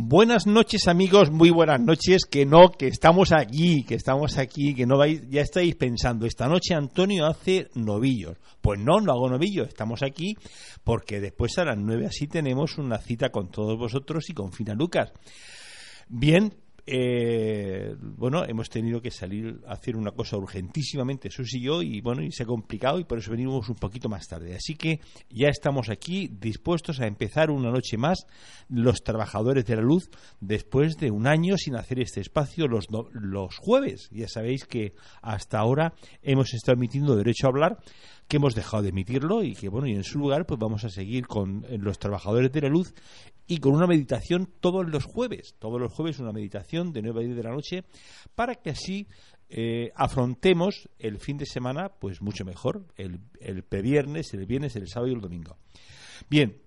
Buenas noches amigos, muy buenas noches, que no, que estamos aquí, que estamos aquí, que no vais, ya estáis pensando, esta noche Antonio hace novillos. Pues no, no hago novillos, estamos aquí porque después a las nueve así tenemos una cita con todos vosotros y con Fina Lucas. Bien, eh, bueno, hemos tenido que salir a hacer una cosa urgentísimamente, Sus y yo, y bueno, y se ha complicado y por eso venimos un poquito más tarde. Así que ya estamos aquí dispuestos a empezar una noche más los trabajadores de la luz después de un año sin hacer este espacio los, los jueves. Ya sabéis que hasta ahora hemos estado emitiendo derecho a hablar que hemos dejado de emitirlo y que bueno y en su lugar pues vamos a seguir con los trabajadores de la luz y con una meditación todos los jueves, todos los jueves una meditación de 9 a 10 de la noche, para que así eh, afrontemos el fin de semana pues mucho mejor, el, el previernes, el viernes, el sábado y el domingo. Bien,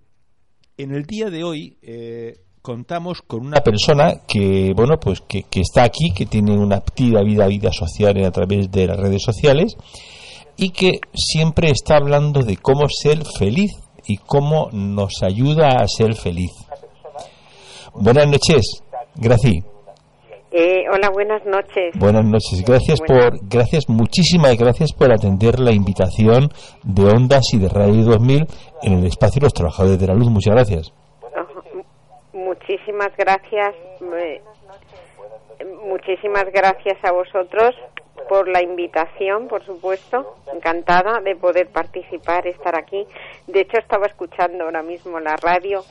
en el día de hoy eh, contamos con una persona que bueno pues que, que, está aquí, que tiene una activa vida, vida social a través de las redes sociales y que siempre está hablando de cómo ser feliz y cómo nos ayuda a ser feliz. Buenas noches, Graci. Eh, hola, buenas noches. Buenas noches. Gracias por, gracias, muchísimas gracias por atender la invitación de Ondas y de Radio 2000 en el espacio de los trabajadores de la luz. Muchas gracias. muchísimas gracias. muchísimas gracias a vosotros por la invitación, por supuesto. Encantada de poder participar, estar aquí. De hecho, estaba escuchando ahora mismo la radio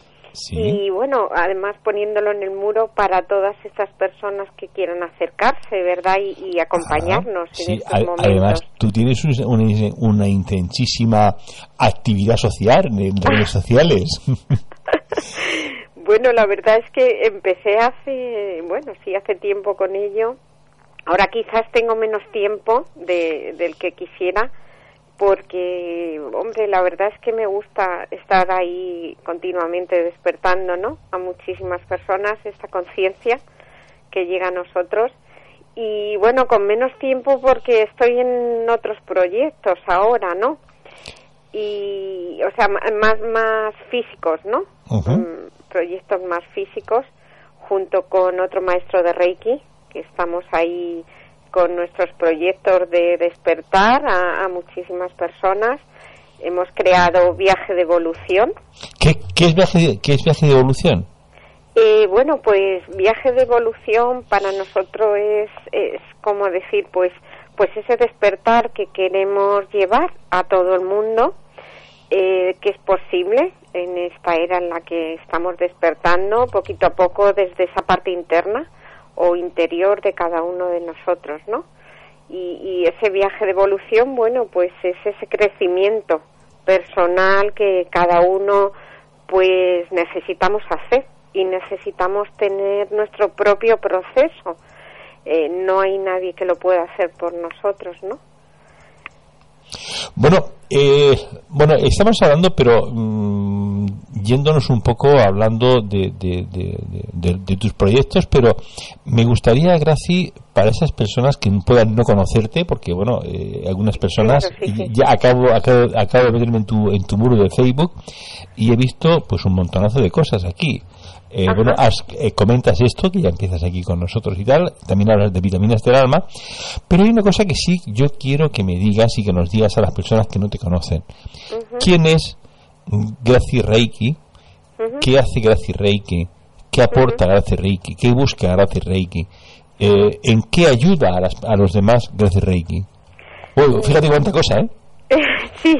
y bueno, además poniéndolo en el muro para todas esas personas que quieran acercarse, ¿verdad? Y, acompañarnos en estos momentos. Además, tú tienes una, una intensísima actividad social en redes sociales. bueno, la verdad es que empecé hace, bueno, sí, hace tiempo con ello. Ahora quizás tengo menos tiempo de, del que quisiera, porque, hombre, la verdad es que me gusta estar ahí continuamente despertando, ¿no? A muchísimas personas esta conciencia que llega a nosotros. Y bueno, con menos tiempo porque estoy en otros proyectos ahora, ¿no? Y, o sea, más, más físicos, ¿no? Proyectos más físicos, junto con otro maestro de Reiki, que estamos ahí con nuestros proyectos de despertar a, muchísimas personas. Hemos creado Viaje de Evolución. ¿Qué, es, viaje de, qué es Viaje de Evolución? Eh, bueno, pues Viaje de Evolución para nosotros es, es como decir, pues, pues ese despertar que queremos llevar a todo el mundo, eh, que es posible en esta era en la que estamos despertando poquito a poco desde esa parte interna o interior de cada uno de nosotros, ¿no? Y, ese viaje de evolución, bueno, pues es ese crecimiento personal que cada uno pues necesitamos hacer y necesitamos tener nuestro propio proceso. Eh, no hay nadie que lo pueda hacer por nosotros, ¿no? Bueno, eh, bueno, estamos hablando, pero mm, yéndonos un poco hablando de, de, tus proyectos, pero me gustaría, Graci, para esas personas que puedan no conocerte, porque bueno, eh, algunas personas, ya acabo, acabo, acabo, de meterme en tu, en tu muro de Facebook y he visto pues un montonazo de cosas aquí. Eh, bueno, eh, comentas esto, que ya empiezas aquí con nosotros y tal, también hablas de vitaminas del alma, pero hay una cosa que sí yo quiero que me digas y que nos digas a las personas que no te conocen. ¿Quién es Gracie Reiki? ¿Qué hace Gracie Reiki? ¿Qué aporta Gracie Reiki? ¿Qué busca Gracie Reiki? Eh, ¿En qué ayuda a, los demás Gracie Reiki? fíjate cuánta cosa, ¿eh? sí,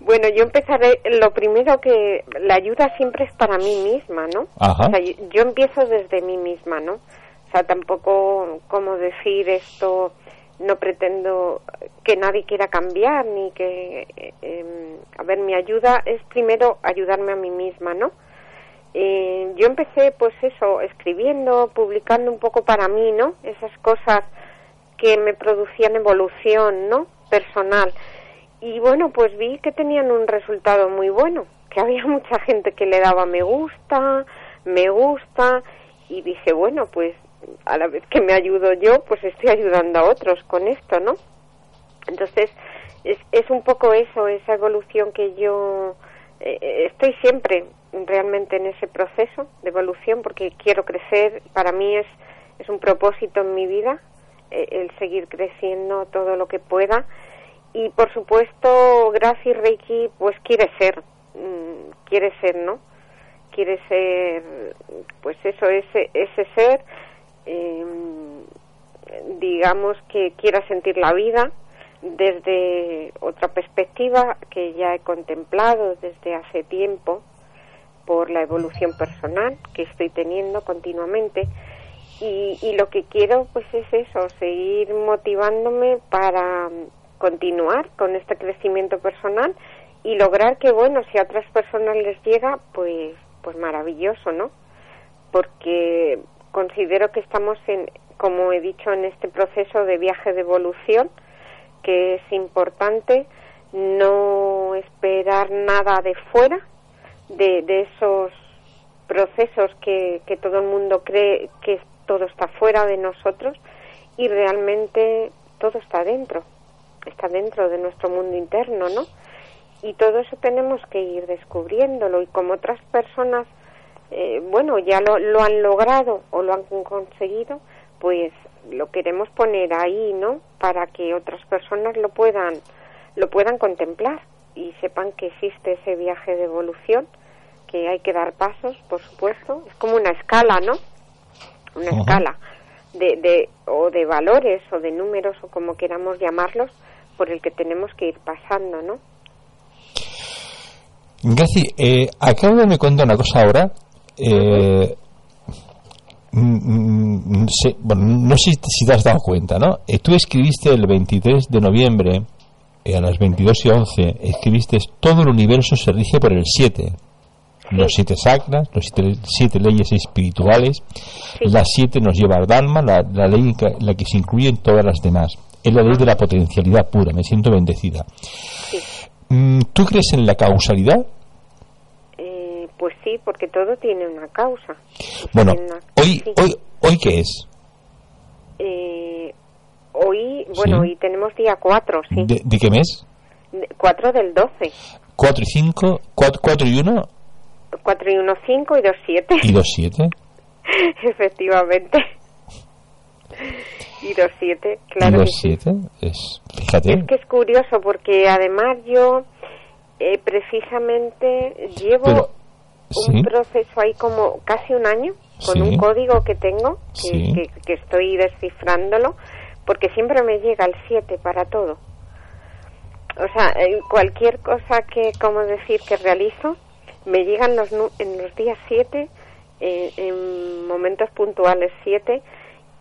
bueno, yo empezaré, lo primero que la ayuda siempre es para mí misma, ¿no? O sea, yo, empiezo desde mí misma, ¿no? O sea, tampoco, como decir esto, no pretendo que nadie quiera cambiar, ni que, em, a ver, mi ayuda es primero ayudarme a mí misma, ¿no? Eh, yo empecé, pues eso, escribiendo, publicando un poco para mí, ¿no? Esas cosas que me producían evolución, ¿no? Personal. Y bueno, pues vi que tenían un resultado muy bueno, que había mucha gente que le daba me gusta, me gusta, y dije, bueno, pues a la vez que me ayudo yo, pues estoy ayudando a otros con esto, ¿no? Entonces, es, es un poco eso, esa evolución que yo eh, estoy siempre realmente en ese proceso de evolución porque quiero crecer, para mí es, es un propósito en mi vida eh, el seguir creciendo todo lo que pueda y por supuesto Gracie Reiki pues quiere ser, mm, quiere ser, ¿no? Quiere ser, pues eso, ese, ese ser, em, digamos que quiera sentir la vida, desde otra perspectiva que ya he contemplado desde hace tiempo por la evolución personal que estoy teniendo continuamente y, y lo que quiero pues es eso, seguir motivándome para continuar con este crecimiento personal y lograr que bueno, si a otras personas les llega, pues pues maravilloso, ¿no? Porque considero que estamos en como he dicho en este proceso de viaje de evolución que es importante no esperar nada de fuera de, de esos procesos que, que todo el mundo cree que todo está fuera de nosotros y realmente todo está dentro, está dentro de nuestro mundo interno, ¿no? Y todo eso tenemos que ir descubriéndolo y como otras personas, eh, bueno, ya lo, lo han logrado o lo han conseguido, pues lo queremos poner ahí, ¿no? Para que otras personas lo puedan lo puedan contemplar y sepan que existe ese viaje de evolución, que hay que dar pasos, por supuesto. Es como una escala, ¿no? Una escala de, de o de valores o de números o como queramos llamarlos, por el que tenemos que ir pasando, ¿no? Gracias. Eh, acabo de me contar una cosa ahora. Eh, Mm, mm, bueno, no sé si te has dado cuenta, ¿no? Eh, tú escribiste el 23 de noviembre, eh, a las 22 y 11, escribiste todo el universo se rige por el 7. Los siete sacras, los siete, leyes espirituales, las siete nos lleva al Dharma, la, ley la que se incluye en todas las demás. Es la ley de la potencialidad pura, me siento bendecida. Mm, ¿Tú crees en la causalidad? Sí, porque todo tiene una causa. Bueno, hoy, hoy, hoy qué es? Eh, hoy, bueno, hoy tenemos día 4, sí. ¿De, qué mes? 4 del 12. 4 y 5, 4, y 1. 4 y 1, 5 y 2, 7. ¿Y 2, 7? Efectivamente. y 2, 7, claro. ¿Y 2, 7? Es, fíjate. Es que es curioso porque además yo eh, precisamente llevo un proceso ahí como casi un año con un código que tengo, que, que, estoy descifrándolo, porque siempre me llega el 7 para todo. O sea, cualquier cosa que, como decir, que realizo, me llegan los, en los días 7, eh, en momentos puntuales 7,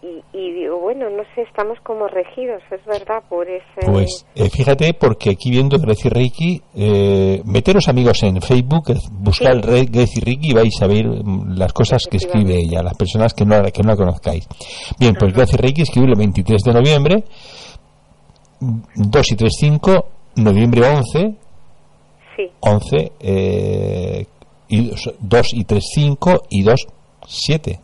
y, digo, bueno, no sé, estamos como regidos, es verdad, por ese... Pues eh, fíjate, porque aquí viendo Grecia Reiki, eh, meteros amigos en Facebook, buscar sí. Grecia Reiki y vais a ver mm, las cosas que escribe ella, las personas que no, que no la conozcáis. Bien, pues Grecia Reiki escribe el 23 de noviembre, 2 y 3, 5, noviembre 11, sí. 11, eh, y 2 y 3, 5 y 2, 7.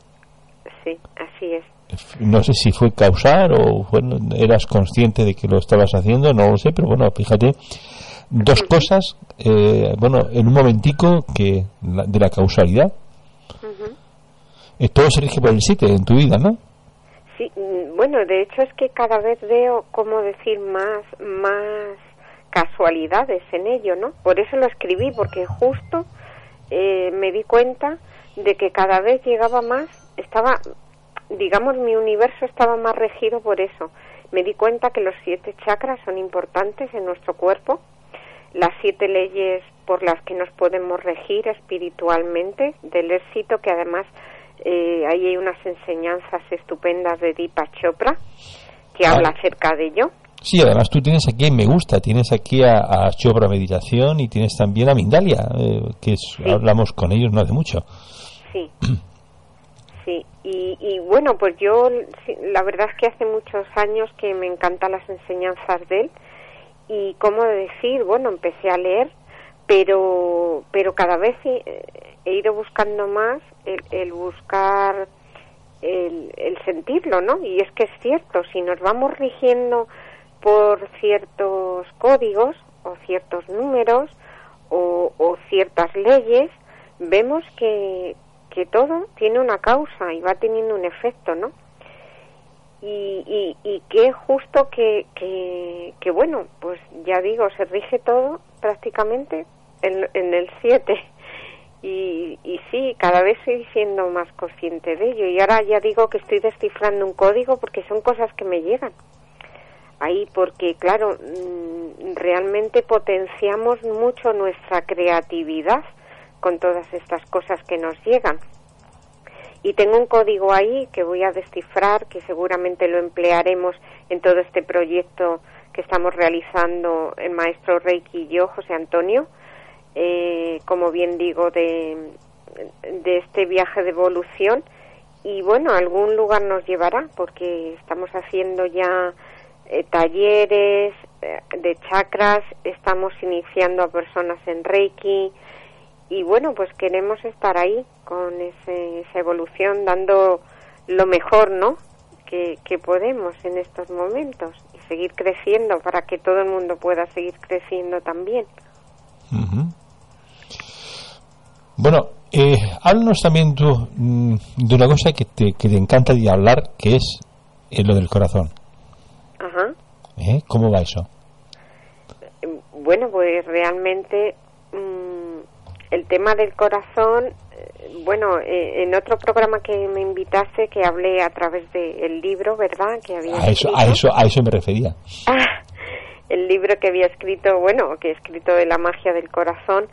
Sí, así es no sé si fue causar o bueno, eras consciente de que lo estabas haciendo, no lo sé, pero bueno, fíjate, dos cosas, eh, bueno, en un momentico que de la causalidad. Todo se rige por el sitio en tu vida, ¿no? Sí, mm, bueno, de hecho es que cada vez veo, como decir, más, más casualidades en ello, ¿no? Por eso lo escribí, porque justo eh, me di cuenta de que cada vez llegaba más, estaba digamos, mi universo estaba más regido por eso. Me di cuenta que los siete chakras son importantes en nuestro cuerpo, las siete leyes por las que nos podemos regir espiritualmente, del éxito, que además eh, ahí hay unas enseñanzas estupendas de Deepak Chopra, que habla acerca de ello. Sí, además tú tienes aquí Me Gusta, tienes aquí a, a Chopra Meditación y tienes también a Mindalia, eh, que hablamos con ellos no hace mucho. Sí. Y, y, bueno, pues yo la verdad es que hace muchos años que me encantan las enseñanzas de él y cómo decir, bueno, empecé a leer, pero pero cada vez he, ido buscando más el, el buscar el, el, sentirlo, ¿no? Y es que es cierto, si nos vamos rigiendo por ciertos códigos o ciertos números o, o ciertas leyes, vemos que, que todo tiene una causa y va teniendo un efecto, ¿no? Y, y, y qué justo que, que, que, bueno, pues ya digo, se rige todo prácticamente en, en el 7. Y, y sí, cada vez estoy siendo más consciente de ello. Y ahora ya digo que estoy descifrando un código porque son cosas que me llegan ahí porque claro mm, realmente potenciamos mucho nuestra creatividad con todas estas cosas que nos llegan. Y tengo un código ahí que voy a descifrar que seguramente lo emplearemos en todo este proyecto que estamos realizando el maestro Reiki y yo José Antonio. Eh, como bien digo de, de este viaje de evolución. Y bueno algún lugar nos llevará porque estamos haciendo ya eh, talleres eh, de chakras, estamos iniciando a personas en Reiki y bueno, pues queremos estar ahí con esa evolución, dando lo mejor, ¿no? Que, que podemos en estos momentos y seguir creciendo para que todo el mundo pueda seguir creciendo también. Bueno, eh, háblanos también tú mm, de una cosa que te, que te encanta de hablar, que es lo del corazón. ¿Eh? ¿Cómo va eso? Bueno, pues realmente mm, el tema del corazón, eh, bueno, eh, en otro programa que me invitaste, que hablé a través del libro, ¿verdad? Que había a eso, a eso, a eso me refería. Ah, el libro que había escrito, bueno, que he escrito de la magia del corazón,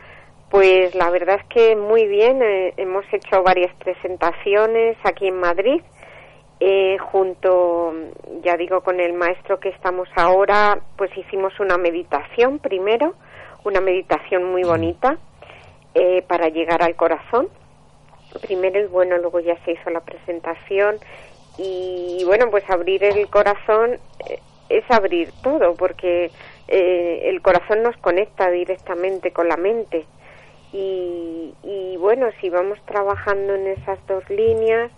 pues la verdad es que muy bien, hemos hecho varias presentaciones aquí en Madrid eh, junto, ya digo, con el maestro que estamos ahora, pues hicimos una meditación primero, una meditación muy bonita eh, para llegar al corazón. Primero y bueno, luego ya se hizo la presentación y bueno, pues abrir el corazón eh, es abrir todo porque el corazón nos conecta directamente con la mente y, y bueno, si vamos trabajando en esas dos líneas,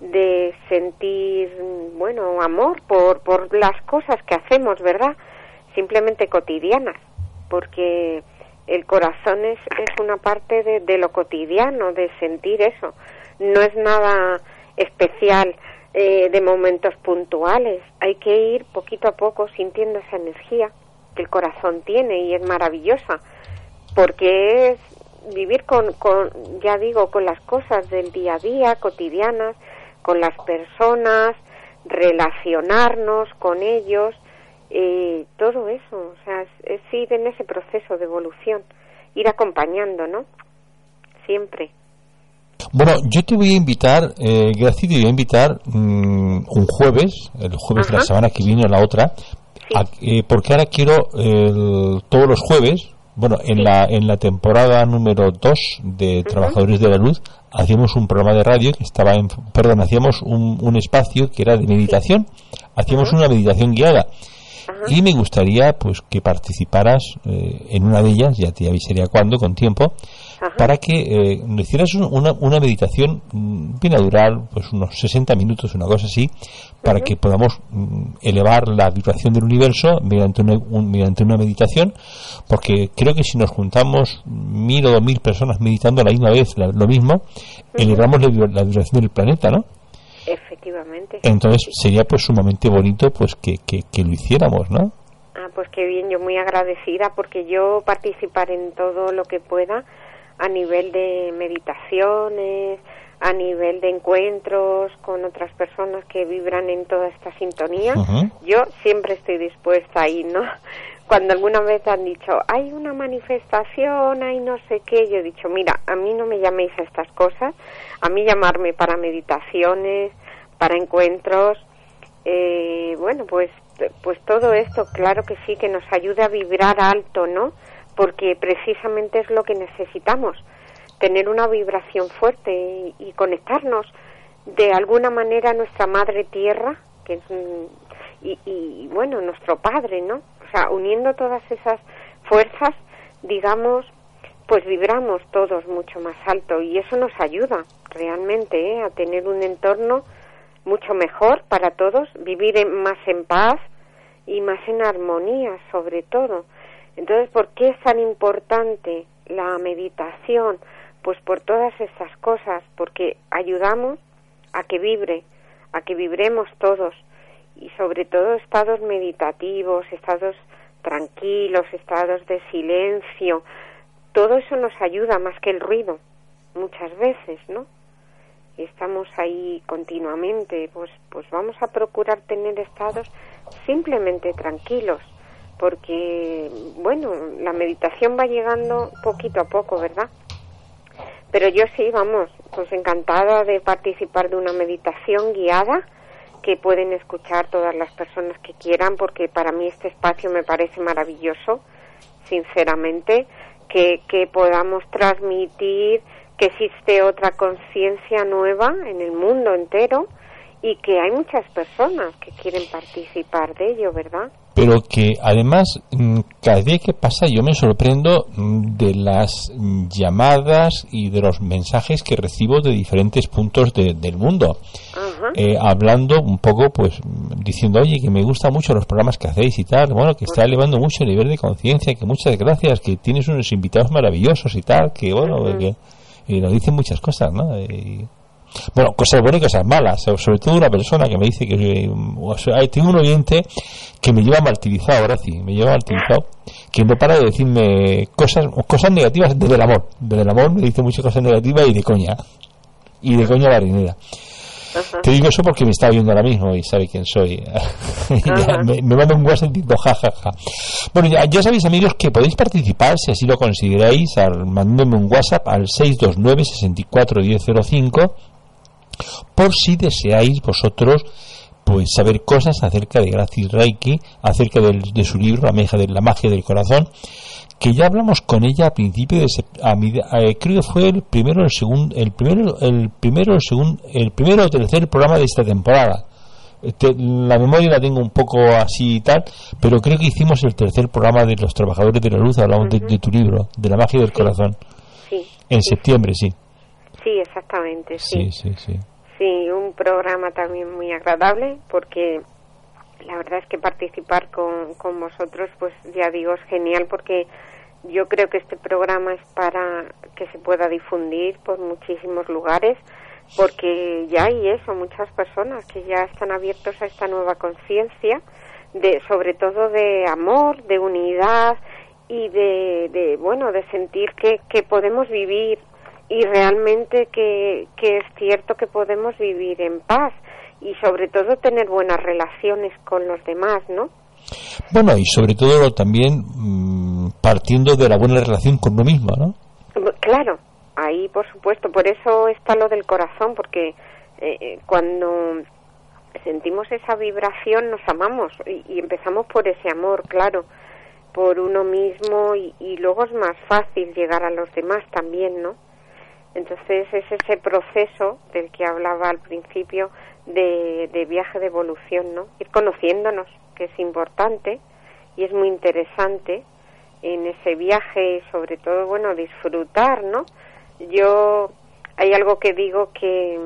de sentir, bueno, amor por, por las cosas que hacemos, ¿verdad? Simplemente cotidianas, porque el corazón es, es una parte de, lo cotidiano, de sentir eso. No es nada especial eh, de momentos puntuales. Hay que ir poquito a poco sintiendo esa energía que el corazón tiene y es maravillosa, porque es vivir con, con, ya digo, con las cosas del día a día, cotidianas, con las personas, relacionarnos con ellos, eh, todo eso, o sea, es, ir en ese proceso de evolución, ir acompañando, ¿no? Siempre. Bueno, yo te voy a invitar, eh, Gracias, te voy a invitar mm, un jueves, el jueves de la semana que viene, la otra, eh, porque ahora quiero todos los jueves, bueno, en, la, en la temporada número 2 de Trabajadores de la Luz hacíamos un programa de radio que estaba en, perdón, hacíamos un, un espacio que era de meditación, hacíamos una meditación guiada. Y me gustaría pues que participaras eh, en una de ellas, ya te avisaría cuándo, con tiempo, para que eh, hicieras una, una meditación, mm, viene a durar pues unos 60 minutos, una cosa así, para que podamos mm, elevar la vibración del universo mediante una, mediante una meditación, porque creo que si nos juntamos mil o dos mil personas meditando a la misma vez lo mismo, elevamos la, vibración del planeta, ¿no? Entonces sería pues sumamente bonito pues que, que, que lo hiciéramos, ¿no? Ah, pues qué bien, yo muy agradecida porque yo participar en todo lo que pueda a nivel de meditaciones, a nivel de encuentros con otras personas que vibran en toda esta sintonía, yo siempre estoy dispuesta ahí, ¿no? Cuando alguna vez han dicho, hay una manifestación, hay no sé qué, yo he dicho, mira, a mí no me llaméis a estas cosas, a mí llamarme para meditaciones, para encuentros, eh, bueno, pues pues todo esto, claro que sí, que nos ayude a vibrar alto, ¿no? Porque precisamente es lo que necesitamos, tener una vibración fuerte y, conectarnos de alguna manera a nuestra madre tierra, que es, y, y bueno, nuestro padre, ¿no? O sea, uniendo todas esas fuerzas, digamos, pues vibramos todos mucho más alto y eso nos ayuda realmente ¿eh? a tener un entorno mucho mejor para todos, vivir más en paz y más en armonía sobre todo. Entonces, ¿por qué es tan importante la meditación? Pues por todas esas cosas, porque ayudamos a que vibre, a que vibremos todos y sobre todo estados meditativos, estados tranquilos, estados de silencio, todo eso nos ayuda más que el ruido, muchas veces, ¿no? Estamos ahí continuamente, pues, pues vamos a procurar tener estados simplemente tranquilos, porque, bueno, la meditación va llegando poquito a poco, ¿verdad? Pero yo sí, vamos, pues encantada de participar de una meditación guiada que pueden escuchar todas las personas que quieran, porque para mí este espacio me parece maravilloso, sinceramente que, que podamos transmitir que existe otra conciencia nueva en el mundo entero y que hay muchas personas que quieren participar de ello, ¿verdad? pero que además mm, cada día que pasa yo me sorprendo mm, de las llamadas y de los mensajes que recibo de diferentes puntos del mundo. Eh, hablando un poco pues diciendo oye que me gustan mucho los programas que hacéis y tal bueno que está elevando mucho el nivel de conciencia que muchas gracias que tienes unos invitados maravillosos y tal que bueno que y nos dicen muchas cosas no bueno, cosas buenas y cosas malas. Sobre todo una persona que me dice que. O sea, tengo un oyente que me lleva martirizado, ahora sí, me lleva martirizado, que no para de decirme cosas cosas negativas desde el amor. Desde el amor me dice muchas cosas negativas y de coña. Y de coña marinera. Te digo eso porque me está viendo ahora mismo y sabe quién soy. me, manda un WhatsApp diciendo jajaja. Bueno, ya, ya, sabéis, amigos, que podéis participar, si así lo consideráis, al, mandándome un WhatsApp al 629 64 1005 por si deseáis vosotros pues saber cosas acerca de Gracis Reiki, acerca de su libro La magia, de, la magia del corazón, que ya hablamos con ella a principio de eh, creo que fue el primero el segundo el primero el primero el segundo el primero o tercer programa de esta temporada este, la memoria la tengo un poco así y tal, pero creo que hicimos el tercer programa de los trabajadores de la luz, hablamos de, tu libro, de la magia del corazón. Sí. En septiembre, sí. Sí, exactamente, sí. Sí, sí, sí. Sí, un programa también muy agradable porque la verdad es que participar con, con vosotros, pues ya digo, es genial porque yo creo que este programa es para que se pueda difundir por muchísimos lugares porque ya hay eso, muchas personas que ya están abiertos a esta nueva conciencia, de sobre todo de amor, de unidad y de, de bueno, de sentir que, que podemos vivir y realmente que, que es cierto que podemos vivir en paz y sobre todo tener buenas relaciones con los demás, ¿no? Bueno, y sobre todo también mm, partiendo de la buena relación con uno mismo, ¿no? Claro, ahí por supuesto, por eso está lo del corazón, porque eh, eh, cuando sentimos esa vibración nos amamos y, empezamos por ese amor, claro, por uno mismo y, y luego es más fácil llegar a los demás también, ¿no? Entonces es ese proceso del que hablaba al principio de, de, viaje de evolución, ¿no? Ir conociéndonos, que es importante y es muy interesante en ese viaje, sobre todo, bueno, disfrutar, ¿no? Yo hay algo que digo que, eh,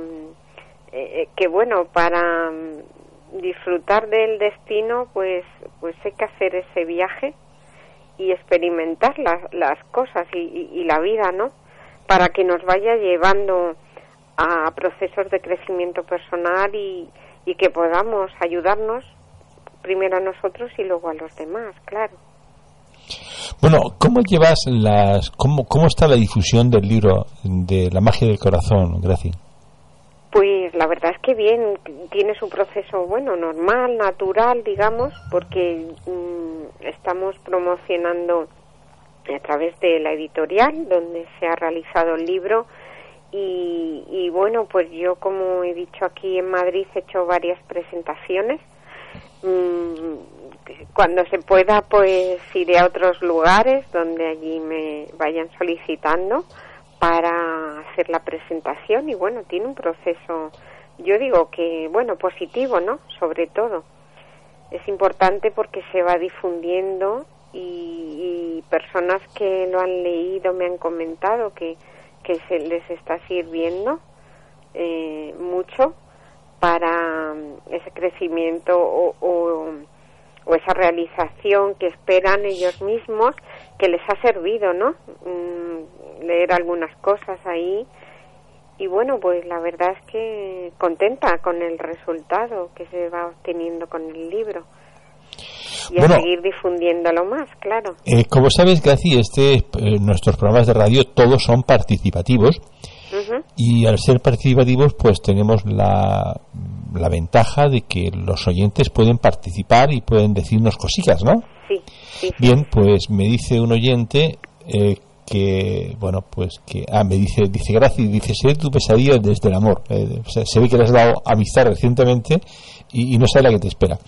eh, que bueno, para mm, disfrutar del destino, pues, pues hay que hacer ese viaje y experimentar las, las cosas y, y la vida, ¿no? para que nos vaya llevando a procesos de crecimiento personal y, y que podamos ayudarnos primero a nosotros y luego a los demás, claro. Bueno, ¿cómo llevas las, cómo, cómo está la difusión del libro de la magia del corazón, Gracias? Pues la verdad es que bien, tiene su proceso, bueno, normal, natural, digamos, porque mm, estamos promocionando a través de la editorial donde se ha realizado el libro y, bueno pues yo como he dicho aquí en Madrid he hecho varias presentaciones Mm, cuando se pueda, pues iré a otros lugares donde allí me vayan solicitando para hacer la presentación y bueno, tiene un proceso, yo digo que, bueno, positivo, ¿no? Sobre todo. Es importante porque se va difundiendo y, personas que lo han leído me han comentado que, que se les está sirviendo eh, mucho para mm, ese crecimiento o, o, esa realización que esperan ellos mismos que les ha servido, ¿no? Mm, leer algunas cosas ahí y bueno, pues la verdad es que contenta con el resultado que se va obteniendo con el libro y a seguir difundiéndolo más, claro. Eh, como sabes, Graci, este, eh, nuestros programas de radio todos son participativos y al ser participativos pues tenemos la, la ventaja de que los oyentes pueden participar y pueden decirnos cositas, ¿no? Sí. Bien, pues me dice un oyente eh, que bueno pues que ah me dice dice gracias dice seré tu pesadilla desde el amor se ve que le has dado amistad recientemente y, y no sabe la que te espera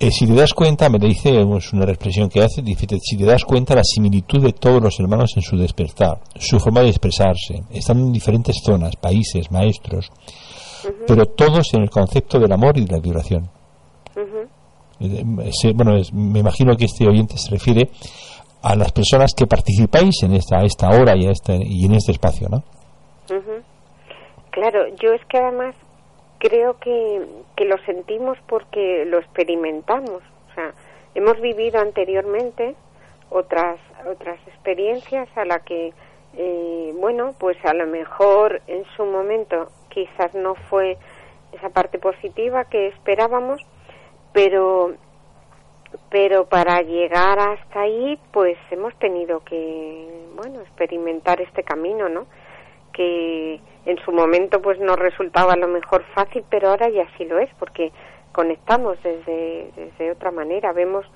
eh, si te das cuenta, me dice, es una expresión que hace, dice, si te das cuenta la similitud de todos los hermanos en su despertar, su forma de expresarse, están en diferentes zonas, países, maestros, pero todos en el concepto del amor y de la vibración. Eh, bueno, me imagino que este oyente se refiere a las personas que participáis en esta, esta hora y, este, y en este espacio, ¿no? Claro, yo es que además creo que, que lo sentimos porque lo experimentamos. O sea, hemos vivido anteriormente otras, otras experiencias a la que, eh, bueno, pues a lo mejor en su momento quizás no fue esa parte positiva que esperábamos, pero pero para llegar hasta ahí pues hemos tenido que bueno experimentar este camino no que en su momento pues nos resultaba lo mejor fácil, pero ahora ya sí lo es, porque conectamos desde, desde otra manera, vemos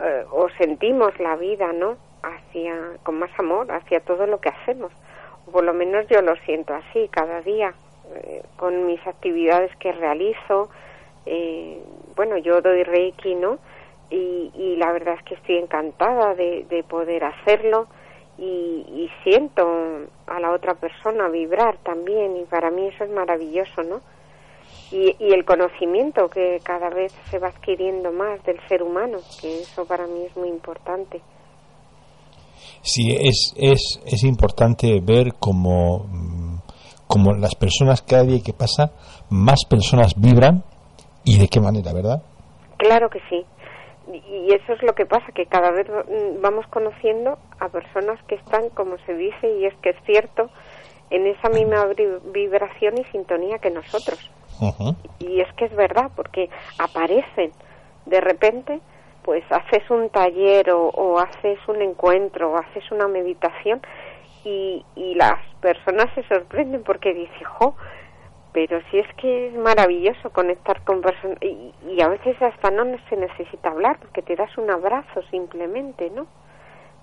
eh, o sentimos la vida, ¿no? Hacia, con más amor, hacia todo lo que hacemos. O por lo menos yo lo siento así cada día, eh, con mis actividades que realizo. Eh, bueno, yo doy Reiki, ¿no? Y, la verdad es que estoy encantada de poder hacerlo y, siento a la otra persona vibrar también y para mí eso es maravilloso, ¿no? Y, y, el conocimiento que cada vez se va adquiriendo más del ser humano, que eso para mí es muy importante. Sí, es, es, es importante ver como, como las personas cada día que pasa, más personas vibran y de qué manera, ¿verdad? Claro que sí y eso es lo que pasa, que cada vez vamos conociendo a personas que están, como se dice, y es que es cierto, en esa misma vibración y sintonía que nosotros. Y es que es verdad, porque aparecen de repente, pues haces un taller o, haces un encuentro o haces una meditación y, y las personas se sorprenden porque dicen, jo, pero sí es que es maravilloso conectar con personas y, a veces hasta no se necesita hablar porque te das un abrazo simplemente, ¿no?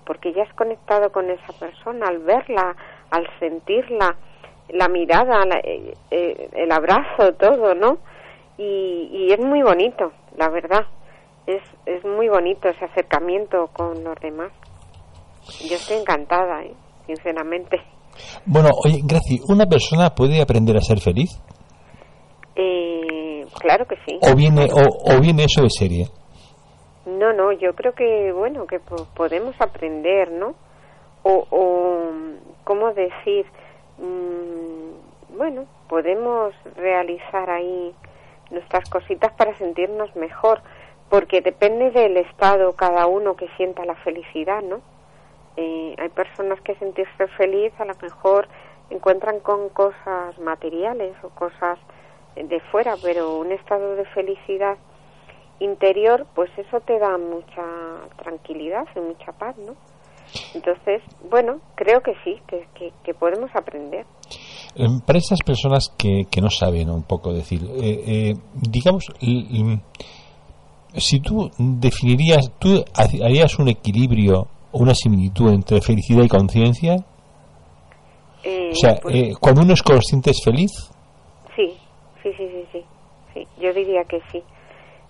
Porque ya has conectado con esa persona al verla, al sentirla, la mirada, eh, eh, el abrazo, todo, ¿no? Y, y es muy bonito, la verdad. Es, es muy bonito ese acercamiento con los demás. Yo estoy encantada, ¿eh? sinceramente. Bueno, oye, Graci, ¿una persona puede aprender a ser feliz? Eh, claro que sí. ¿O viene, o, viene eso de serie? No, no, yo creo que, bueno, que podemos aprender, ¿no? O, o ¿cómo decir? Mm, bueno, podemos realizar ahí nuestras cositas para sentirnos mejor, porque depende del estado cada uno que sienta la felicidad, ¿no? Eh, hay personas que sentirse feliz a lo mejor encuentran con cosas materiales o cosas de fuera, pero un estado de felicidad interior, pues eso te da mucha tranquilidad y mucha paz, ¿no? Entonces, bueno, creo que sí, que, que, podemos aprender. Para esas personas que, que no saben un poco decir, eh, eh, digamos, si tú definirías, tú harías un equilibrio una similitud entre felicidad y conciencia? Eh, o sea, pues eh, cuando uno es consciente es feliz. Sí, sí, sí, sí, sí, Yo diría que sí.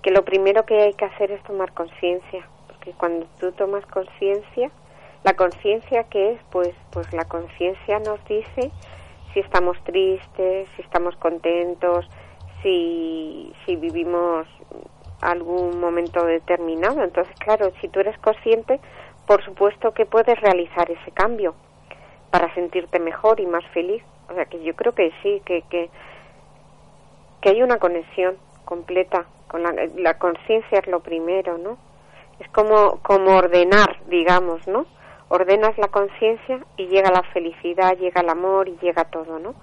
que lo primero que hay que hacer es tomar conciencia, porque cuando tú tomas conciencia, la conciencia que es, pues, pues la conciencia nos dice si estamos tristes, si estamos contentos, si, si vivimos algún momento determinado. Entonces, claro, si tú eres consciente, por supuesto que puedes realizar ese cambio para sentirte mejor y más feliz. O sea, que yo creo que sí, que, que, que hay una conexión completa con la, la conciencia es lo primero, ¿no? Es como, como ordenar, digamos, ¿no? Ordenas la conciencia y llega la felicidad, llega el amor y llega todo, ¿no?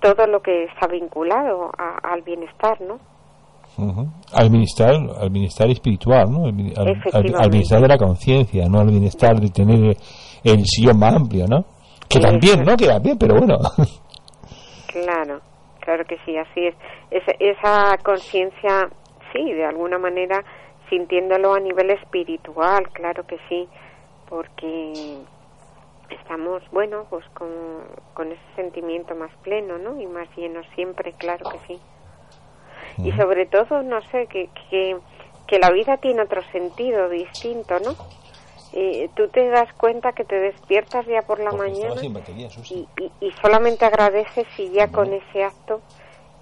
Todo lo que está vinculado al bienestar, ¿no? Al bienestar, al bienestar espiritual, ¿no? Al, bienestar de la conciencia, no al bienestar de tener el sillón más amplio, ¿no? Que también, ¿no? Queda bien, pero bueno. Claro, claro que sí, así es. Esa, esa conciencia, sí, de alguna manera sintiéndolo a nivel espiritual, claro que sí, porque estamos, bueno, pues con, con ese sentimiento más pleno, ¿no? Y más lleno siempre, claro que sí. Y sobre todo, no sé, que, que, que la vida tiene otro sentido distinto, ¿no? Eh, tú te das cuenta que te despiertas ya por la mañana y, y, solamente agradeces y ya con ese acto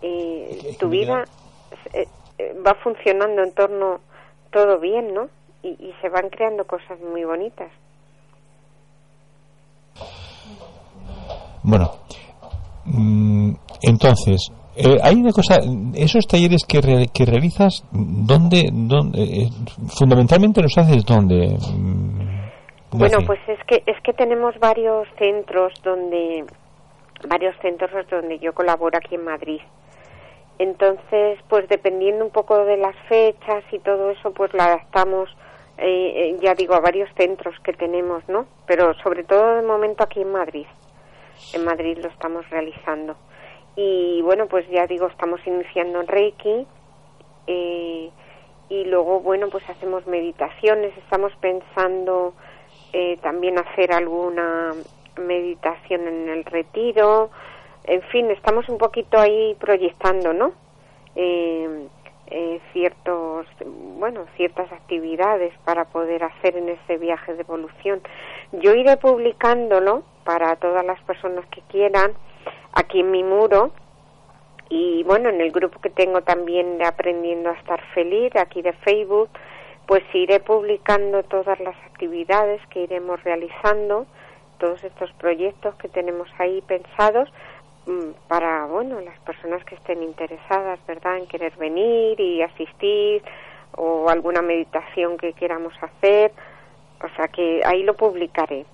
eh, tu vida eh, va funcionando en torno todo bien, ¿no? Y, y se van creando cosas muy bonitas. Bueno, mm, entonces, eh, hay una cosa, esos talleres que, que realizas, ¿dónde, dónde eh, fundamentalmente los haces dónde? Mm, bueno, pues es que es que tenemos varios centros donde varios centros donde yo colaboro aquí en Madrid. Entonces, pues dependiendo un poco de las fechas y todo eso, pues lo adaptamos, eh, ya digo, a varios centros que tenemos, ¿no? Pero sobre todo de momento aquí en Madrid. En Madrid lo estamos realizando. Y bueno, pues ya digo, estamos iniciando en Reiki. Eh, y luego, bueno, pues hacemos meditaciones. Estamos pensando eh, también hacer alguna meditación en el retiro. En fin, estamos un poquito ahí proyectando, ¿no? Eh, ciertos, bueno, ciertas actividades para poder hacer en ese viaje de evolución. Yo iré publicándolo para todas las personas que quieran aquí en mi muro y bueno, en el grupo que tengo también de Aprendiendo a Estar Feliz, aquí de Facebook, pues iré publicando todas las actividades que iremos realizando, todos estos proyectos que tenemos ahí pensados mm, para, bueno, las personas que estén interesadas, ¿verdad?, en querer venir y asistir o alguna meditación que queramos hacer, o sea que ahí lo publicaré.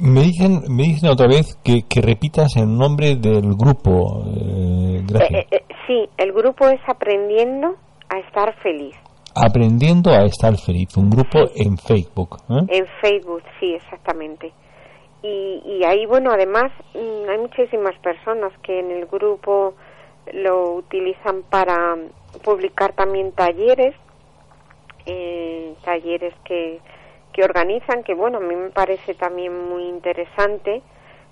Me dicen, me dicen otra vez que, que repitas el nombre del grupo. Eh, eh, eh, sí, el grupo es Aprendiendo a Estar Feliz. Aprendiendo a Estar Feliz, un grupo en Facebook. En Facebook, sí, exactamente. Y, y ahí, bueno, además mm, hay muchísimas personas que en el grupo lo utilizan para publicar también talleres, talleres que que organizan, que bueno, a mí me parece también muy interesante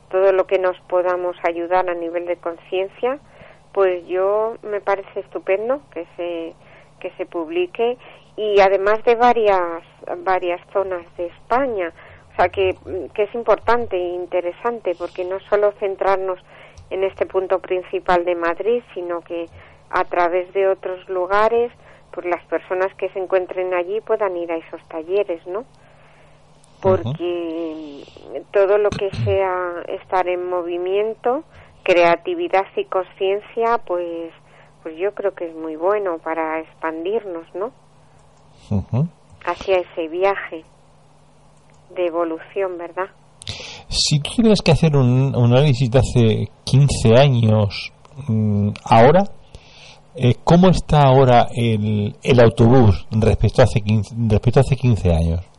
todo lo que nos podamos ayudar a nivel de conciencia, pues yo me parece estupendo que se que se publique y además de varias varias zonas de España, o sea que, que es importante e interesante porque no solo centrarnos en este punto principal de Madrid, sino que a través de otros lugares, pues las personas que se encuentren allí puedan ir a esos talleres, ¿no? Porque todo lo que sea estar en movimiento, creatividad y conciencia, pues, pues yo creo que es muy bueno para expandirnos, ¿no? Hacia ese viaje de evolución, ¿verdad? Si tú tuvieras que hacer un, análisis de hace 15 años, mm, ahora, eh, ¿cómo está ahora el, el autobús respecto a hace 15, respecto a hace 15 años?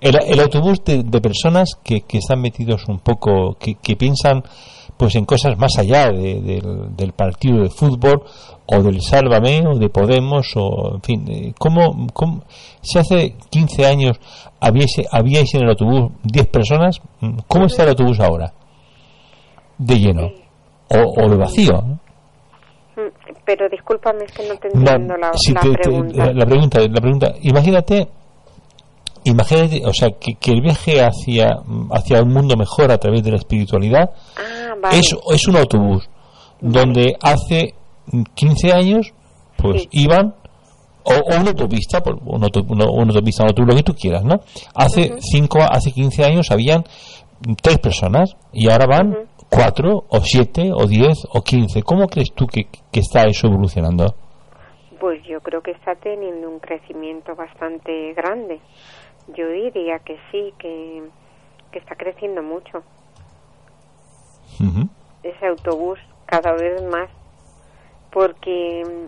El, autobús de, personas que, que, están metidos un poco, que, que piensan pues en cosas más allá del, partido de fútbol o del Sálvame o de Podemos o en fin, eh, ¿cómo, cómo si hace 15 años habíais, habíais en el autobús 10 personas, ¿cómo está el autobús ahora? ¿De lleno? ¿O, o de vacío? pero discúlpame, es que no te entiendo la, pregunta. la, pregunta. La pregunta, imagínate, imagínate, o sea, que, el viaje hacia, hacia un mundo mejor a través de la espiritualidad ah, es, es un autobús donde hace 15 años, pues iban o, una autopista, por, una, autopista, o lo que tú quieras, ¿no? Hace cinco, hace 15 años habían tres personas y ahora van cuatro o siete o diez o quince. ¿Cómo crees tú que, está eso evolucionando? Pues yo creo que está teniendo un crecimiento bastante grande. Yo diría que sí, que, que está creciendo mucho. Ese autobús cada vez más. Porque,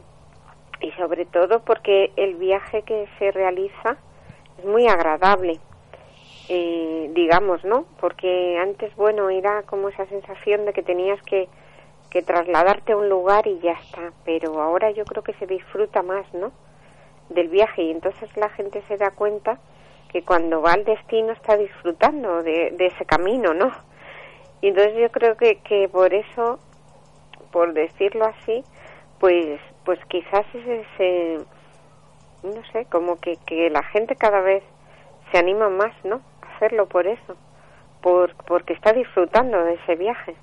y sobre todo porque el viaje que se realiza es muy agradable eh, digamos, ¿no? Porque antes, bueno, era como esa sensación de que tenías que, que trasladarte a un lugar y ya está, pero ahora yo creo que se disfruta más, ¿no? Del viaje y entonces la gente se da cuenta que cuando va al destino está disfrutando de, de ese camino, ¿no? Y entonces yo creo que, que por eso, por decirlo así, pues, pues quizás ese, no sé, como que, que la gente cada vez se anima más, ¿no? hacerlo por eso, por, porque está disfrutando de ese viaje.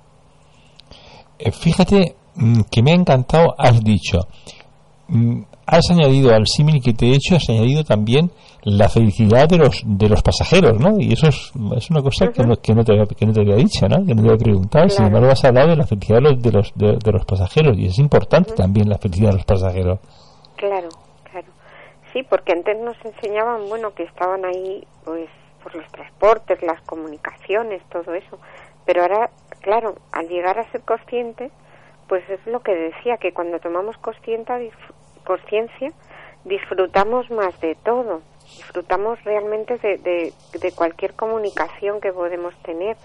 Eh, fíjate mm, que me ha encantado, has dicho, mm, has añadido al símil que te he hecho, has añadido también la felicidad de los de los pasajeros, ¿no? Y eso es, es una cosa que, no, que, no te había, que no te había dicho, ¿no? Que no te había preguntado. Sin embargo, has hablado de la felicidad de los, de los, pasajeros y es importante también la felicidad de los pasajeros. Claro, claro. Sí, porque antes nos enseñaban, bueno, que estaban ahí, pues, por los transportes, las comunicaciones, todo eso. Pero ahora, claro, al llegar a ser consciente, pues es lo que decía, que cuando tomamos conciencia, disfrutamos más de todo, disfrutamos realmente de, cualquier comunicación que podemos tener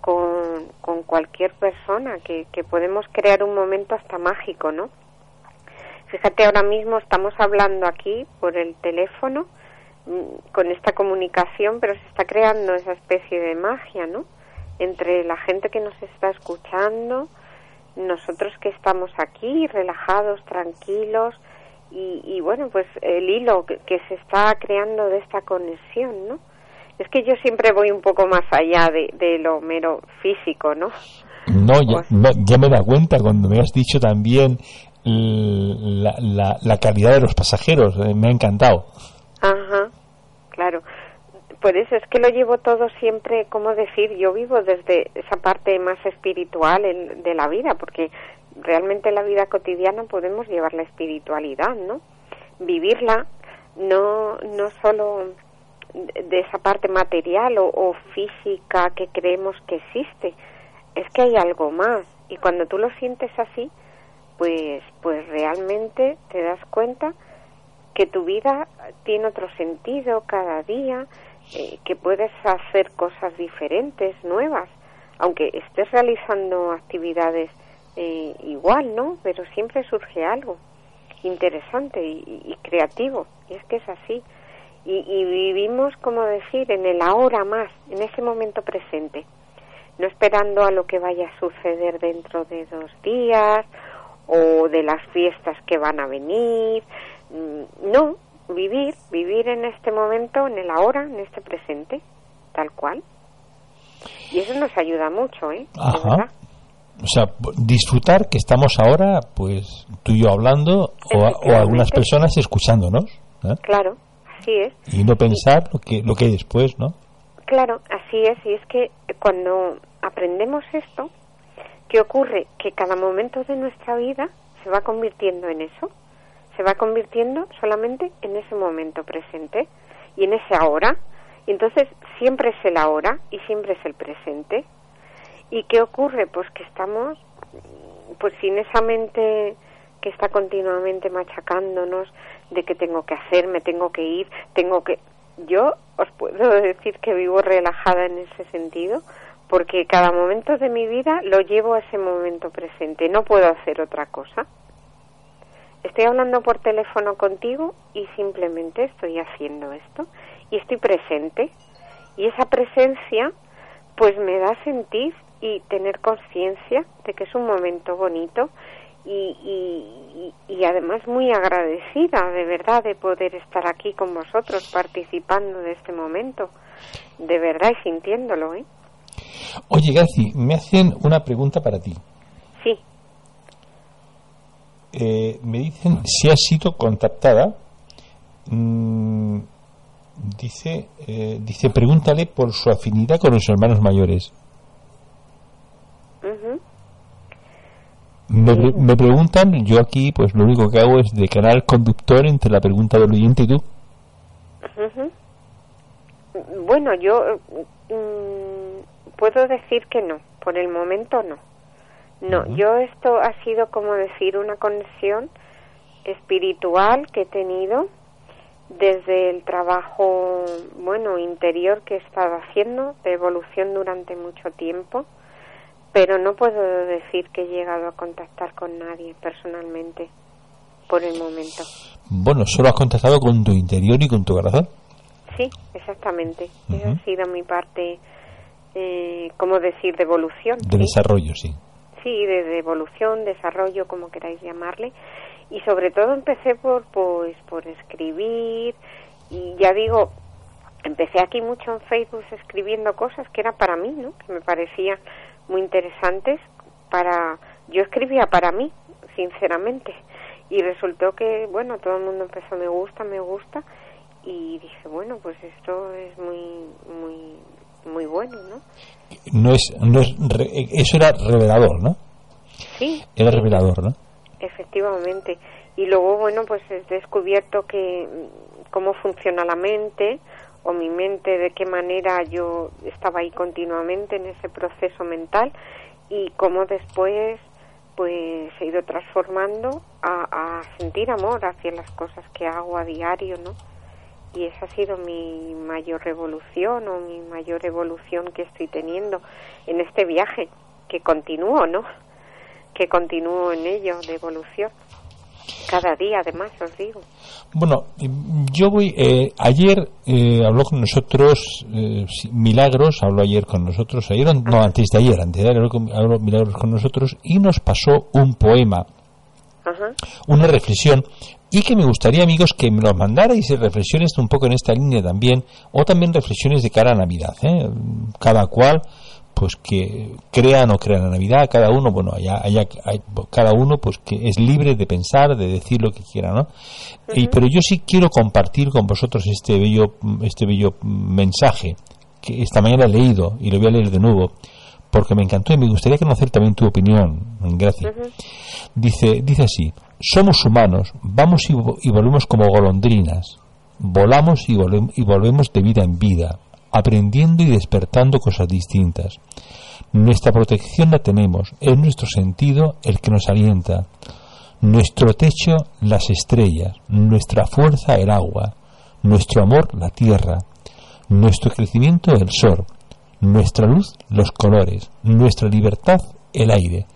con, con cualquier persona, que, que podemos crear un momento hasta mágico, ¿no? Fíjate, ahora mismo estamos hablando aquí por el teléfono Mm, con esta comunicación, pero se está creando esa especie de magia, ¿no? Entre la gente que nos está escuchando, nosotros que estamos aquí, relajados, tranquilos, y, bueno, pues el hilo que, se está creando de esta conexión, ¿no? Es que yo siempre voy un poco más allá de, lo mero físico, ¿no? No ya, pues ya, me da cuenta cuando me has dicho también la, la, la calidad de los pasajeros, eh, me ha encantado. Ajá, claro. Por eso es que lo llevo todo siempre, como decir, yo vivo desde esa parte más espiritual de la vida, porque realmente en la vida cotidiana podemos llevar la espiritualidad, ¿no? Vivirla, no, no solo de esa parte material o, o física que creemos que existe, es que hay algo más. Y cuando tú lo sientes así, pues, pues realmente te das cuenta que tu vida tiene otro sentido cada día, eh, que puedes hacer cosas diferentes, nuevas, aunque estés realizando actividades eh, igual, ¿no? Pero siempre surge algo interesante y, creativo, y es que es así. Y, y, vivimos, como decir, en el ahora más, en ese momento presente, no esperando a lo que vaya a suceder dentro de dos días o de las fiestas que van a venir, Mm, no, vivir, vivir en este momento, en el ahora, en este presente, tal cual. Y eso nos ayuda mucho, ¿eh? Ajá. O sea, disfrutar que estamos ahora, pues tú y yo hablando, o, algunas personas escuchándonos. ¿eh? Claro, así es. Y no pensar lo que lo que hay después, ¿no? Claro, así es. Y es que cuando aprendemos esto, ¿qué ocurre? Que cada momento de nuestra vida se va convirtiendo en eso se va convirtiendo solamente en ese momento presente y en ese ahora. Y entonces siempre es el ahora y siempre es el presente. ¿Y qué ocurre? Pues que estamos pues sin esa mente que está continuamente machacándonos de que tengo que hacer, me tengo que ir, tengo que... Yo os puedo decir que vivo relajada en ese sentido porque cada momento de mi vida lo llevo a ese momento presente, no puedo hacer otra cosa estoy hablando por teléfono contigo y simplemente estoy haciendo esto y estoy presente y esa presencia pues me da sentir y tener conciencia de que es un momento bonito y, y, además muy agradecida de verdad de poder estar aquí con vosotros participando de este momento, de verdad y sintiéndolo. ¿eh? Oye, Garci, me hacen una pregunta para ti. Eh, me dicen si has sido contactada. Mm, dice, eh, dice, pregúntale por su afinidad con los hermanos mayores. me, preguntan, yo aquí pues lo único que hago es de canal conductor entre la pregunta del oyente y tú. Bueno, yo mm, puedo decir que no, por el momento no. No, yo esto ha sido como decir una conexión espiritual que he tenido desde el trabajo, bueno, interior que he estado haciendo, de evolución durante mucho tiempo pero no puedo decir que he llegado a contactar con nadie personalmente por el momento. Bueno, solo has contactado con tu interior y con tu corazón. Sí, exactamente. Esa ha sido mi parte, eh, ¿cómo decir?, de evolución. De desarrollo, sí. Sí, de, evolución, desarrollo, como queráis llamarle. Y sobre todo empecé por, pues, por escribir. Y ya digo, empecé aquí mucho en Facebook escribiendo cosas que era para mí, ¿no? Que me parecía muy interesantes para yo escribía para mí sinceramente y resultó que bueno todo el mundo empezó me gusta me gusta y dije bueno pues esto es muy muy muy bueno no no es no es eso era revelador no sí. Era revelador no efectivamente. Y luego bueno pues he descubierto que cómo funciona la mente o mi mente, de qué manera yo estaba ahí continuamente en ese proceso mental y cómo después pues he ido transformando a, sentir amor hacia las cosas que hago a diario, ¿no? Y esa ha sido mi mayor revolución o mi mayor evolución que estoy teniendo en este viaje, que continúo, ¿no? Que continúo en ello de evolución. Cada día, además, os digo. Bueno, yo voy. Eh, ayer eh, habló con nosotros eh, Milagros, habló ayer con nosotros, ayer, no, antes de ayer, antes de ayer habló, Milagros con nosotros y nos pasó un poema, una reflexión y que me gustaría, amigos, que me lo mandarais reflexiones un poco en esta línea también, o también reflexiones de cara a Navidad. Cada cual pues que crean o crean la Navidad, cada uno, bueno, allá, allá cada uno pues que es libre de pensar, de decir lo que quiera, ¿no? y, pero yo sí quiero compartir con vosotros este bello, este bello mensaje que esta mañana he leído y lo voy a leer de nuevo porque me encantó y me gustaría conocer también tu opinión, Gracias. Dice, dice así, somos humanos, vamos y, volvemos como golondrinas, volamos y, y volvemos de vida en vida, aprendiendo y despertando cosas distintas. Nuestra protección la tenemos, es nuestro sentido el que nos alienta, nuestro techo las estrellas, nuestra fuerza el agua, nuestro amor la tierra, nuestro crecimiento el sol, nuestra luz los colores, nuestra libertad el aire.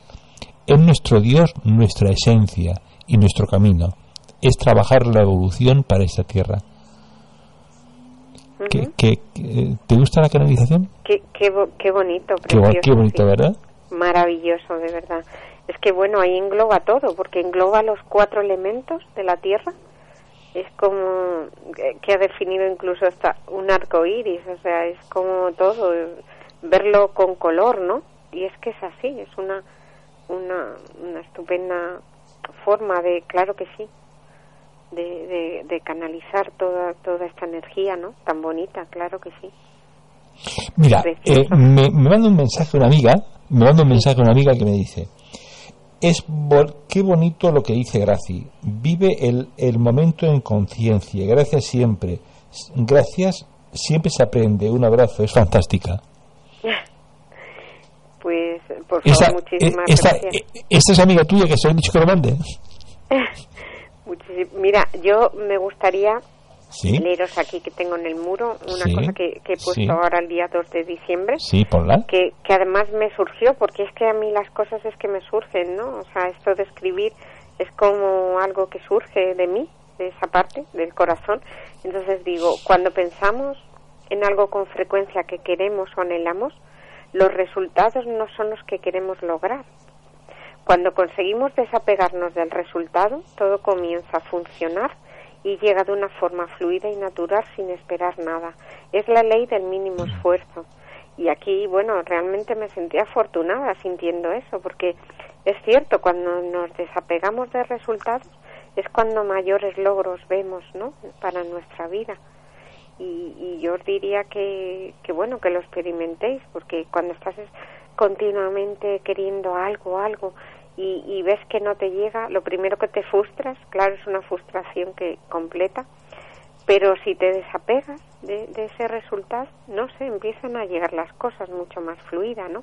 Es nuestro Dios nuestra esencia y nuestro camino. Es trabajar la evolución para esta tierra te gusta la canalización? Qué, qué, bonito, qué, bonito, ¿verdad? Maravilloso, de verdad. Es que bueno, ahí engloba todo, porque engloba los cuatro elementos de la Tierra. Es como que ha definido incluso hasta un arco iris, o sea, es como todo, verlo con color, ¿no? Y es que es así, es una, una, una estupenda forma de, claro que sí, de, de, canalizar toda, toda esta energía, ¿no? Tan bonita, claro que sí. Mira, eh, me, me, manda un mensaje una amiga, me manda un mensaje una amiga que me dice, es qué bonito lo que dice Graci, vive el, el momento en conciencia, gracias siempre, gracias siempre se aprende, un abrazo, es fantástica. Pues, por favor, muchísimas eh, gracias. Eh, esta es amiga tuya que se ha dicho que lo mande. Mira, yo me gustaría leeros aquí que tengo en el muro una cosa que, he puesto ahora el día 2 de diciembre. Sí, Que, que además me surgió, porque es que a mí las cosas es que me surgen, ¿no? O sea, esto de escribir es como algo que surge de mí, de esa parte, del corazón. Entonces digo, cuando pensamos en algo con frecuencia que queremos o anhelamos, los resultados no son los que queremos lograr, Cuando conseguimos desapegarnos del resultado, todo comienza a funcionar y llega de una forma fluida y natural sin esperar nada. Es la ley del mínimo esfuerzo. Y aquí, bueno, realmente me sentí afortunada sintiendo eso, porque es cierto, cuando nos desapegamos de resultados es cuando mayores logros vemos, ¿no? Para nuestra vida. Y, y yo os diría que, que, bueno, que lo experimentéis, porque cuando estás continuamente queriendo algo, algo, y, y, ves que no te llega, lo primero que te frustras, claro, es una frustración que completa, pero si te desapegas de, de ese resultado, no sé, empiezan a llegar las cosas mucho más fluida, ¿no?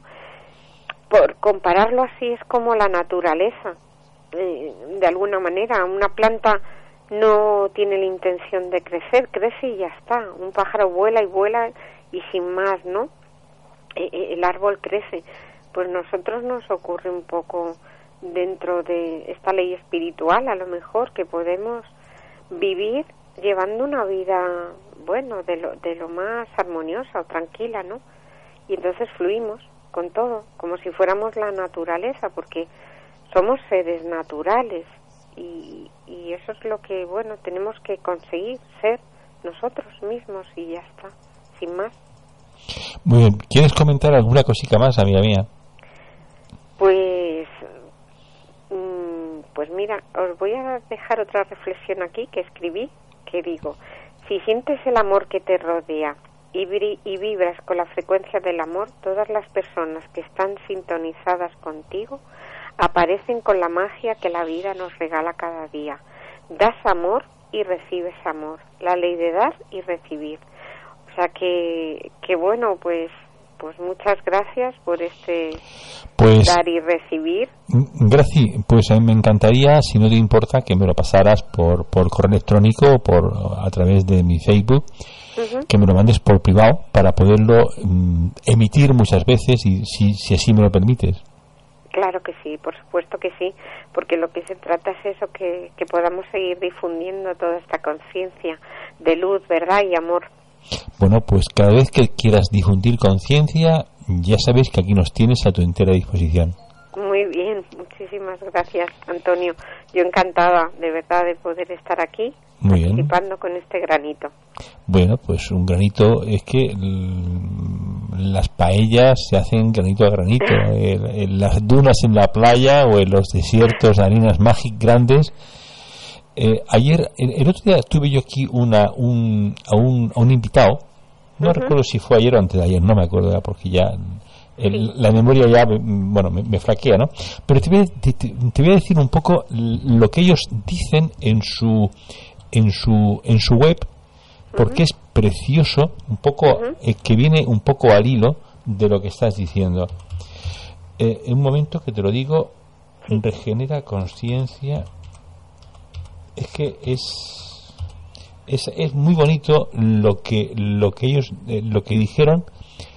Por compararlo así es como la naturaleza, eh, de alguna manera, una planta no tiene la intención de crecer, crece y ya está. Un pájaro vuela y vuela y sin más, ¿no? E, e, el árbol crece. Pues nosotros nos ocurre un poco dentro de esta ley espiritual, a lo mejor, que podemos vivir llevando una vida, bueno, de lo, de lo más armoniosa o tranquila, ¿no? Y entonces fluimos con todo, como si fuéramos la naturaleza, porque somos seres naturales y, y eso es lo que, bueno, tenemos que conseguir ser nosotros mismos y ya está, sin más. Muy bien, ¿quieres comentar alguna cosita más, amiga mía? Pues, mmm, pues mira, os voy a dejar otra reflexión aquí que escribí, que digo, si sientes el amor que te rodea y, y vibras con la frecuencia del amor, todas las personas que están sintonizadas contigo aparecen con la magia que la vida nos regala cada día. Das amor y recibes amor. La ley de dar y recibir. O sea que, que bueno, pues pues muchas gracias por este pues, dar y recibir. Gracias, pues a mí me encantaría, si no te importa, que me lo pasaras por, por correo electrónico o por, a través de mi Facebook, uh -huh. que me lo mandes por privado para poderlo um, emitir muchas veces y si, si así me lo permites. Claro que sí, por supuesto que sí, porque lo que se trata es eso, que, que podamos seguir difundiendo toda esta conciencia de luz, verdad y amor. Bueno, pues cada vez que quieras difundir conciencia, ya sabes que aquí nos tienes a tu entera disposición. Muy bien, muchísimas gracias, Antonio. Yo encantada, de verdad, de poder estar aquí Muy participando bien. con este granito. Bueno, pues un granito es que las paellas se hacen granito a granito. en las dunas en la playa o en los desiertos, harinas mágicas grandes. Eh, ayer, el, el, otro día tuve yo aquí una, un, a, un, a un invitado, no uh -huh. recuerdo si fue ayer o antes de ayer, no me acuerdo ya, porque ya el, sí. la memoria ya, bueno, me, me, flaquea, ¿no? Pero te voy, a, te, te voy a decir un poco lo que ellos dicen en su, en su, en su web, porque uh -huh. es precioso, un poco, uh -huh. eh, que viene un poco al hilo de lo que estás diciendo. Eh, en un momento que te lo digo, regenera conciencia es que es, es, es muy bonito lo que lo que ellos eh, lo que dijeron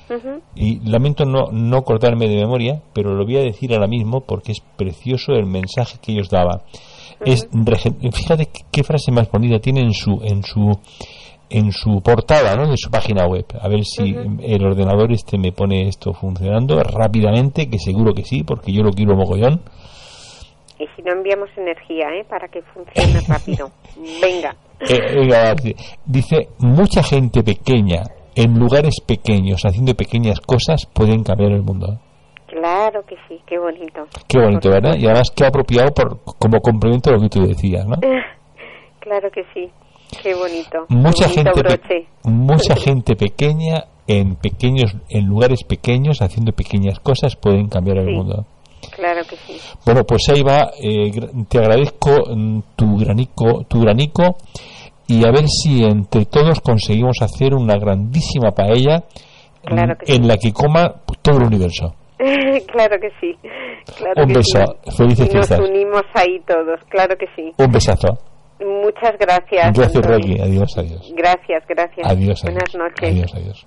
uh -huh. y lamento no no cortarme de memoria pero lo voy a decir ahora mismo porque es precioso el mensaje que ellos daban. Es fíjate qué frase más bonita tiene en su en su en su portada ¿no? de su página web a ver si uh -huh. el ordenador este me pone esto funcionando rápidamente que seguro que sí porque yo lo quiero mogollón y si no enviamos energía ¿eh? para que funcione rápido. Venga. Eh, dice, mucha gente pequeña, en lugares pequeños, haciendo pequeñas cosas, pueden cambiar el mundo. Claro que sí, qué bonito. Qué bonito, ¿verdad? Y además qué apropiado por, como complemento a lo que tú decías, ¿no? claro que sí, qué bonito. Mucha, qué bonito gente, pe mucha gente pequeña, en pequeños en lugares pequeños, haciendo pequeñas cosas, pueden cambiar el sí. mundo. Claro que sí. Bueno, pues ahí va. Eh, te agradezco mm, tu granico, tu granico y a ver si entre todos conseguimos hacer una grandísima paella claro que en sí. la que coma todo el universo. claro que sí. Claro Un beso. Sí. Felices nos fiestas. unimos ahí todos. Claro que sí. Un besazo. Muchas gracias. Gracias. Rocky. Adiós, adiós. Gracias, gracias. Adiós, adiós. Buenas noches. Adiós, adiós.